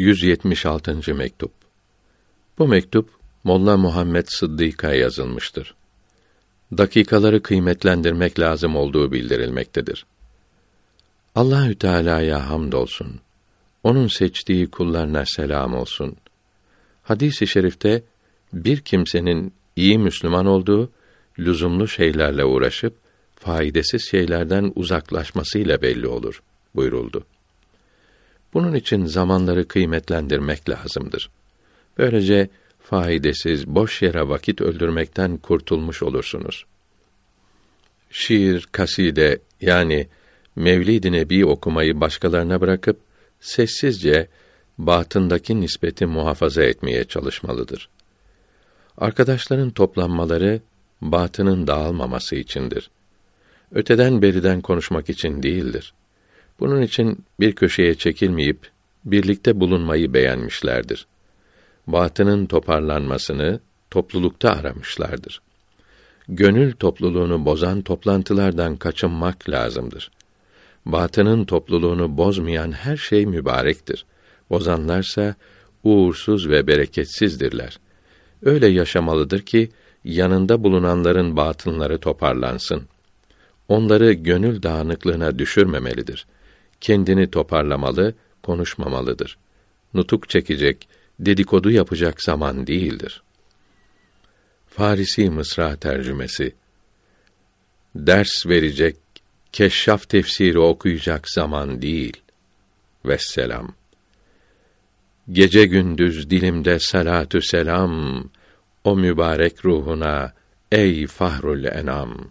176. mektup. Bu mektup Molla Muhammed Sıddık'a yazılmıştır. Dakikaları kıymetlendirmek lazım olduğu bildirilmektedir. Allahü Teala'ya hamdolsun. Onun seçtiği kullarına selam olsun. Hadis-i şerifte bir kimsenin iyi Müslüman olduğu lüzumlu şeylerle uğraşıp faydasız şeylerden uzaklaşmasıyla belli olur buyuruldu. Bunun için zamanları kıymetlendirmek lazımdır. Böylece faydasız, boş yere vakit öldürmekten kurtulmuş olursunuz. Şiir, kaside yani Mevlid-i Nebi okumayı başkalarına bırakıp sessizce batındaki nispeti muhafaza etmeye çalışmalıdır. Arkadaşların toplanmaları batının dağılmaması içindir. Öteden beriden konuşmak için değildir. Bunun için bir köşeye çekilmeyip birlikte bulunmayı beğenmişlerdir. Batının toparlanmasını toplulukta aramışlardır. Gönül topluluğunu bozan toplantılardan kaçınmak lazımdır. Batının topluluğunu bozmayan her şey mübarektir. Bozanlarsa uğursuz ve bereketsizdirler. Öyle yaşamalıdır ki yanında bulunanların batınları toparlansın. Onları gönül dağınıklığına düşürmemelidir. Kendini toparlamalı, konuşmamalıdır. Nutuk çekecek, dedikodu yapacak zaman değildir. Farisi Mısra tercümesi Ders verecek, keşşaf tefsiri okuyacak zaman değil. Vesselam. Gece gündüz dilimde salatü selam, o mübarek ruhuna ey fahrul enam.